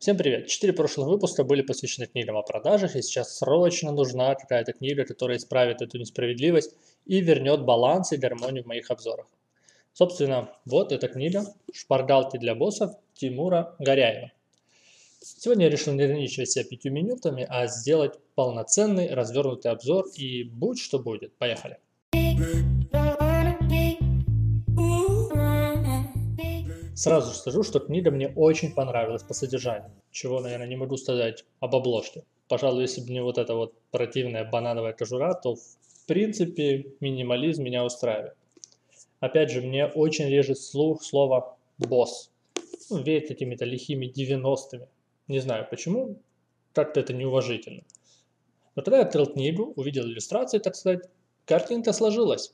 Всем привет! Четыре прошлых выпуска были посвящены книгам о продажах, и сейчас срочно нужна какая-то книга, которая исправит эту несправедливость и вернет баланс и гармонию в моих обзорах. Собственно, вот эта книга «Шпаргалки для боссов» Тимура Горяева. Сегодня я решил не ограничивать себя пятью минутами, а сделать полноценный развернутый обзор и будь что будет. Поехали! Сразу скажу, что книга мне очень понравилась по содержанию, чего, наверное, не могу сказать об обложке. Пожалуй, если бы не вот эта вот противная банановая кожура, то в принципе минимализм меня устраивает. Опять же, мне очень режет слух слово «босс». Ну, веет какими-то лихими 90-ми. Не знаю почему, как-то это неуважительно. Но когда я открыл книгу, увидел иллюстрации, так сказать, картинка сложилась.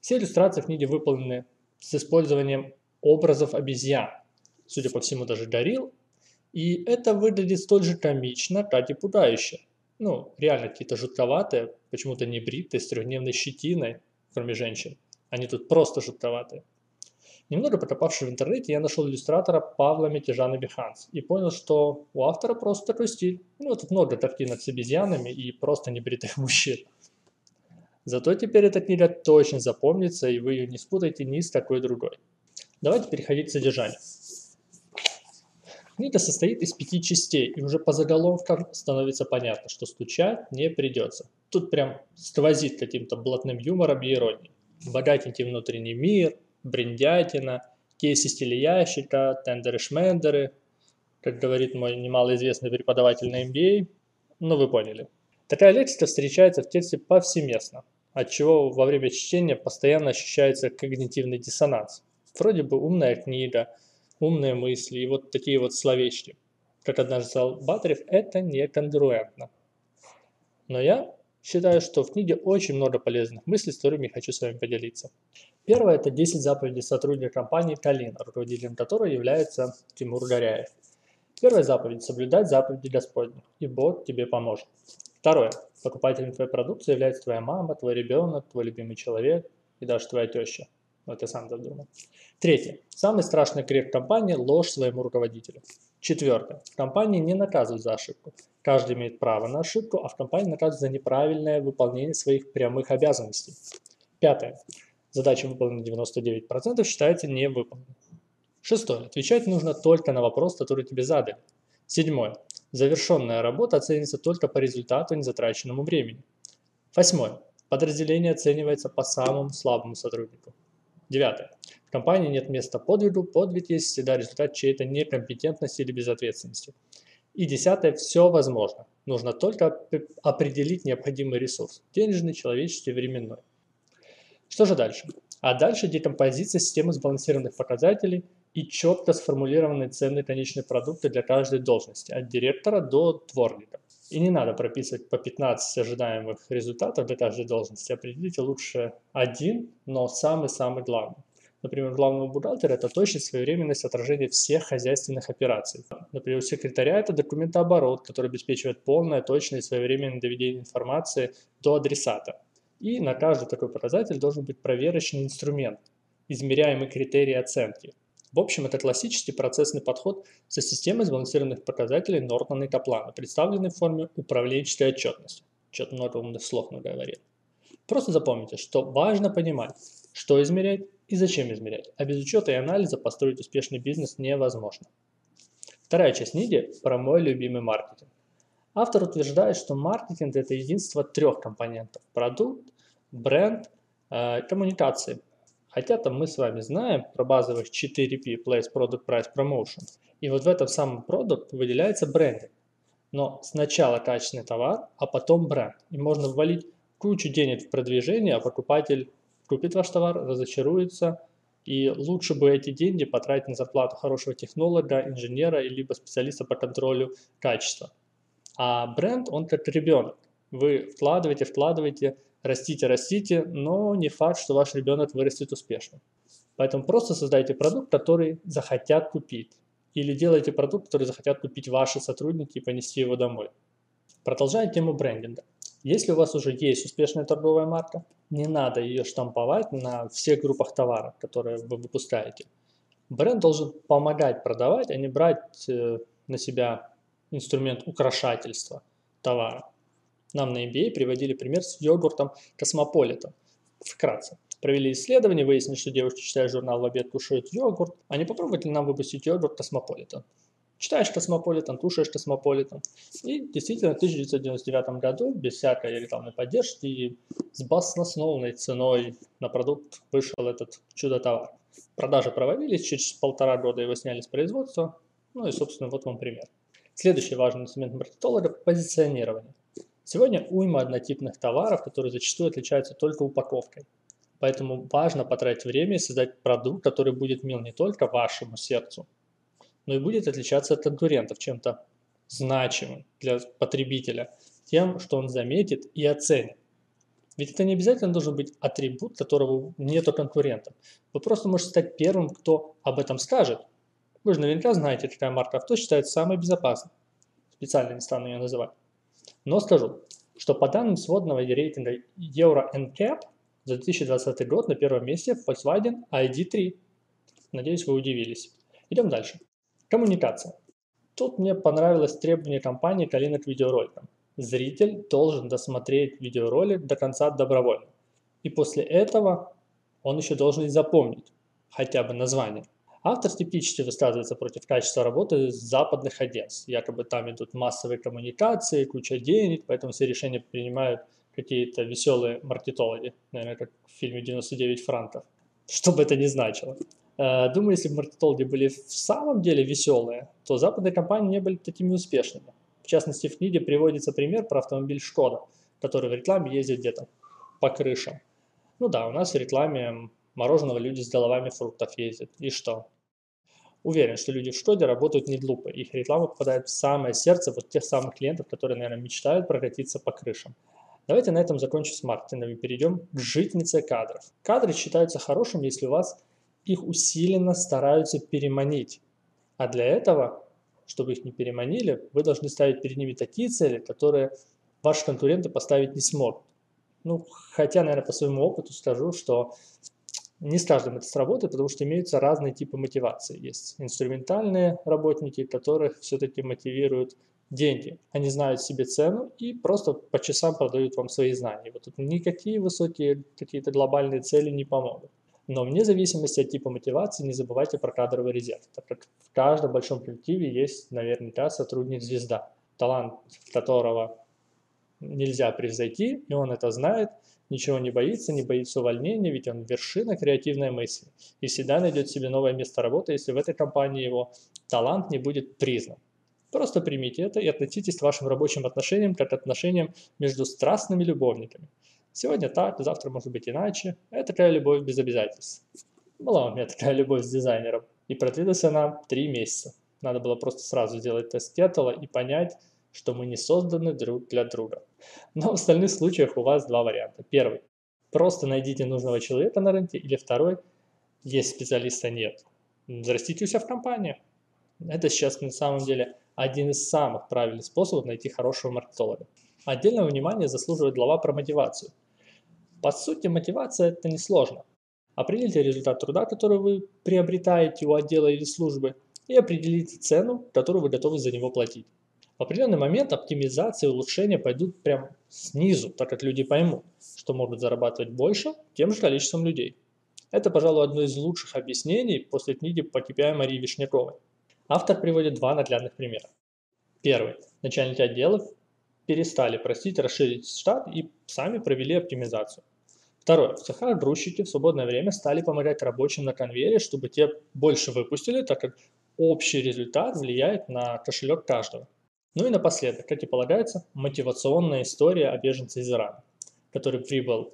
Все иллюстрации в книге выполнены с использованием образов обезьян. Судя по всему, даже горил. И это выглядит столь же комично, как и пугающе. Ну, реально какие-то жутковатые, почему-то не бритые, с трехдневной щетиной, кроме женщин. Они тут просто жутковатые. Немного покопавшись в интернете, я нашел иллюстратора Павла Мятежана Биханс и понял, что у автора просто такой стиль. Ну, тут много картинок с обезьянами и просто небритых мужчин. Зато теперь эта книга точно запомнится, и вы ее не спутаете ни с какой другой. Давайте переходить к содержанию. Книга состоит из пяти частей, и уже по заголовкам становится понятно, что стучать не придется. Тут прям сквозит каким-то блатным юмором и иронией. Богатенький внутренний мир, бриндятина, кейсы стиля ящика, тендеры-шмендеры, как говорит мой немалоизвестный преподаватель на MBA, ну вы поняли. Такая лексика встречается в тексте повсеместно, отчего во время чтения постоянно ощущается когнитивный диссонанс. Вроде бы умная книга, умные мысли и вот такие вот словечки. Как однажды сказал Батарев, это не конгруентно. Но я считаю, что в книге очень много полезных мыслей, с которыми хочу с вами поделиться. Первое – это 10 заповедей сотрудника компании «Калина», руководителем которой является Тимур Горяев. Первая заповедь – соблюдать заповеди Господни, и Бог тебе поможет. Второе – покупателем твоей продукции является твоя мама, твой ребенок, твой любимый человек и даже твоя теща. Вот я сам так думал. Третье. Самый страшный грех компании – ложь своему руководителю. Четвертое. В компании не наказывают за ошибку. Каждый имеет право на ошибку, а в компании наказывают за неправильное выполнение своих прямых обязанностей. Пятое. Задача выполнена 99% считается невыполненной. Шестое. Отвечать нужно только на вопрос, который тебе задали. Седьмое. Завершенная работа оценивается только по результату, не затраченному времени. Восьмое. Подразделение оценивается по самому слабому сотруднику. Девятое. В компании нет места подвигу, подвиг есть всегда результат чьей-то некомпетентности или безответственности. И десятое. Все возможно. Нужно только определить необходимый ресурс – денежный, человеческий, временной. Что же дальше? А дальше декомпозиция системы сбалансированных показателей и четко сформулированные ценные конечные продукты для каждой должности, от директора до дворника. И не надо прописывать по 15 ожидаемых результатов для каждой должности. Определите лучше один, но самый-самый главный. Например, главного бухгалтера – это точность, своевременность отражения всех хозяйственных операций. Например, у секретаря – это документооборот, который обеспечивает полное, точное и своевременное доведение информации до адресата. И на каждый такой показатель должен быть проверочный инструмент, измеряемый критерий оценки. В общем, это классический процессный подход со системой сбалансированных показателей Нортона и Каплана, представленный в форме управленческой отчетности. Что-то много умных слов наговорил. Просто запомните, что важно понимать, что измерять и зачем измерять, а без учета и анализа построить успешный бизнес невозможно. Вторая часть книги про мой любимый маркетинг. Автор утверждает, что маркетинг – это единство трех компонентов – продукт, бренд, э, коммуникации – Хотя там мы с вами знаем про базовых 4P – Place, Product, Price, Promotion. И вот в этом самом продукт выделяется брендинг. Но сначала качественный товар, а потом бренд. И можно ввалить кучу денег в продвижение, а покупатель купит ваш товар, разочаруется, и лучше бы эти деньги потратить на зарплату хорошего технолога, инженера, либо специалиста по контролю качества. А бренд, он как ребенок. Вы вкладываете, вкладываете, растите, растите, но не факт, что ваш ребенок вырастет успешно. Поэтому просто создайте продукт, который захотят купить. Или делайте продукт, который захотят купить ваши сотрудники и понести его домой. Продолжая тему брендинга. Если у вас уже есть успешная торговая марка, не надо ее штамповать на всех группах товаров, которые вы выпускаете. Бренд должен помогать продавать, а не брать э, на себя инструмент украшательства товара. Нам на MBA приводили пример с йогуртом Cosmopolitan'ом. Вкратце. Провели исследование, выяснили, что девушки, читая журнал в обед, кушают йогурт. А не попробовать ли нам выпустить йогурт Космополитен? Читаешь Космополитен, кушаешь Космополитен. И действительно, в 1999 году, без всякой рекламной поддержки и с баснословной ценой на продукт вышел этот чудо-товар. Продажи проводились, через полтора года его сняли с производства. Ну и, собственно, вот вам пример. Следующий важный инструмент маркетолога – позиционирование. Сегодня уйма однотипных товаров, которые зачастую отличаются только упаковкой. Поэтому важно потратить время и создать продукт, который будет мил не только вашему сердцу, но и будет отличаться от конкурентов чем-то значимым для потребителя, тем, что он заметит и оценит. Ведь это не обязательно должен быть атрибут, которого нет у конкурентов. Вы просто можете стать первым, кто об этом скажет. Вы же наверняка знаете, какая марка авто считается самой безопасной. Специально не стану ее называть. Но скажу, что по данным сводного рейтинга Euro NCAP за 2020 год на первом месте Volkswagen ID3. Надеюсь, вы удивились. Идем дальше. Коммуникация. Тут мне понравилось требование компании к к видеороликам. Зритель должен досмотреть видеоролик до конца добровольно. И после этого он еще должен запомнить хотя бы название. Автор скептически высказывается против качества работы западных агентств. Якобы там идут массовые коммуникации, куча денег, поэтому все решения принимают какие-то веселые маркетологи, наверное, как в фильме «99 франков», что бы это ни значило. Э, думаю, если бы маркетологи были в самом деле веселые, то западные компании не были такими успешными. В частности, в книге приводится пример про автомобиль Шкода, который в рекламе ездит где-то по крышам. Ну да, у нас в рекламе мороженого люди с головами фруктов ездят. И что? Уверен, что люди в Шкоде работают не глупо. Их реклама попадает в самое сердце вот тех самых клиентов, которые, наверное, мечтают прокатиться по крышам. Давайте на этом закончим с маркетингом и перейдем к житнице кадров. Кадры считаются хорошим, если у вас их усиленно стараются переманить. А для этого, чтобы их не переманили, вы должны ставить перед ними такие цели, которые ваши конкуренты поставить не смогут. Ну, хотя, наверное, по своему опыту скажу, что не с каждым это сработает, потому что имеются разные типы мотивации. Есть инструментальные работники, которых все-таки мотивируют деньги. Они знают себе цену и просто по часам продают вам свои знания. Вот тут никакие высокие какие-то глобальные цели не помогут. Но вне зависимости от типа мотивации не забывайте про кадровый резерв, так как в каждом большом коллективе есть наверняка сотрудник-звезда, талант которого нельзя превзойти, и он это знает – ничего не боится, не боится увольнения, ведь он вершина креативной мысли и всегда найдет себе новое место работы, если в этой компании его талант не будет признан. Просто примите это и относитесь к вашим рабочим отношениям как отношениям между страстными любовниками. Сегодня так, завтра может быть иначе. Это такая любовь без обязательств. Была у меня такая любовь с дизайнером. И продлилась она три месяца. Надо было просто сразу сделать тест Кетала и понять, что мы не созданы друг для друга. Но в остальных случаях у вас два варианта. Первый. Просто найдите нужного человека на рынке. Или второй. Есть специалиста нет. Зарастите у себя в компании. Это сейчас на самом деле один из самых правильных способов найти хорошего маркетолога. Отдельного внимания заслуживает глава про мотивацию. По сути, мотивация это несложно. Определите результат труда, который вы приобретаете у отдела или службы, и определите цену, которую вы готовы за него платить. В определенный момент оптимизация и улучшения пойдут прям снизу, так как люди поймут, что могут зарабатывать больше тем же количеством людей. Это, пожалуй, одно из лучших объяснений после книги по KPI Марии Вишняковой. Автор приводит два наглядных примера. Первый. Начальники отделов перестали просить расширить штат и сами провели оптимизацию. Второе. В цехах грузчики в свободное время стали помогать рабочим на конвейере, чтобы те больше выпустили, так как общий результат влияет на кошелек каждого. Ну и напоследок, как и полагается, мотивационная история о беженце из Ирана, который прибыл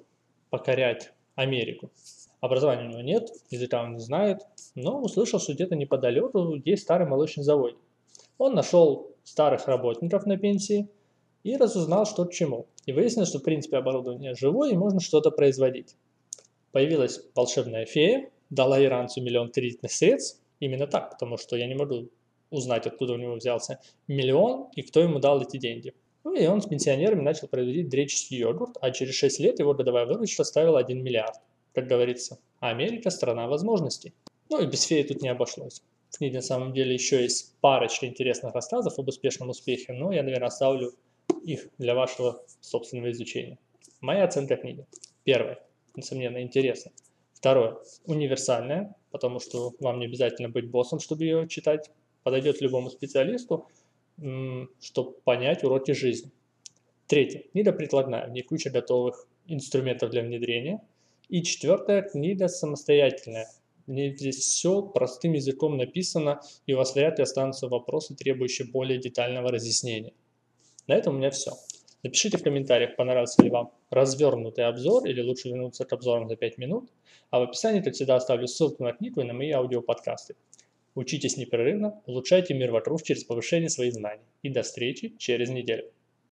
покорять Америку. Образования у него нет, языка он не знает, но услышал, что где-то неподалеку есть старый молочный завод. Он нашел старых работников на пенсии и разузнал, что к чему. И выяснилось, что в принципе оборудование живое и можно что-то производить. Появилась волшебная фея, дала иранцу миллион кредитных средств, именно так, потому что я не могу узнать, откуда у него взялся миллион и кто ему дал эти деньги. Ну и он с пенсионерами начал производить греческий йогурт, а через 6 лет его годовая выручка составила 1 миллиард. Как говорится, Америка – страна возможностей. Ну и без феи тут не обошлось. В книге на самом деле еще есть парочка интересных рассказов об успешном успехе, но я, наверное, оставлю их для вашего собственного изучения. Моя оценка книги. Первое. Несомненно, интересно. Второе. Универсальная, потому что вам не обязательно быть боссом, чтобы ее читать. Подойдет любому специалисту, чтобы понять уроки жизни. Третье. Книга прикладная. В ней куча готовых инструментов для внедрения. И четвертое. Книга самостоятельная. В ней здесь все простым языком написано, и у вас вряд ли останутся вопросы, требующие более детального разъяснения. На этом у меня все. Напишите в комментариях, понравился ли вам развернутый обзор или лучше вернуться к обзорам за 5 минут. А в описании, как всегда, оставлю ссылку на книгу и на мои аудиоподкасты. Учитесь непрерывно, улучшайте мир вокруг через повышение своих знаний. И до встречи через неделю.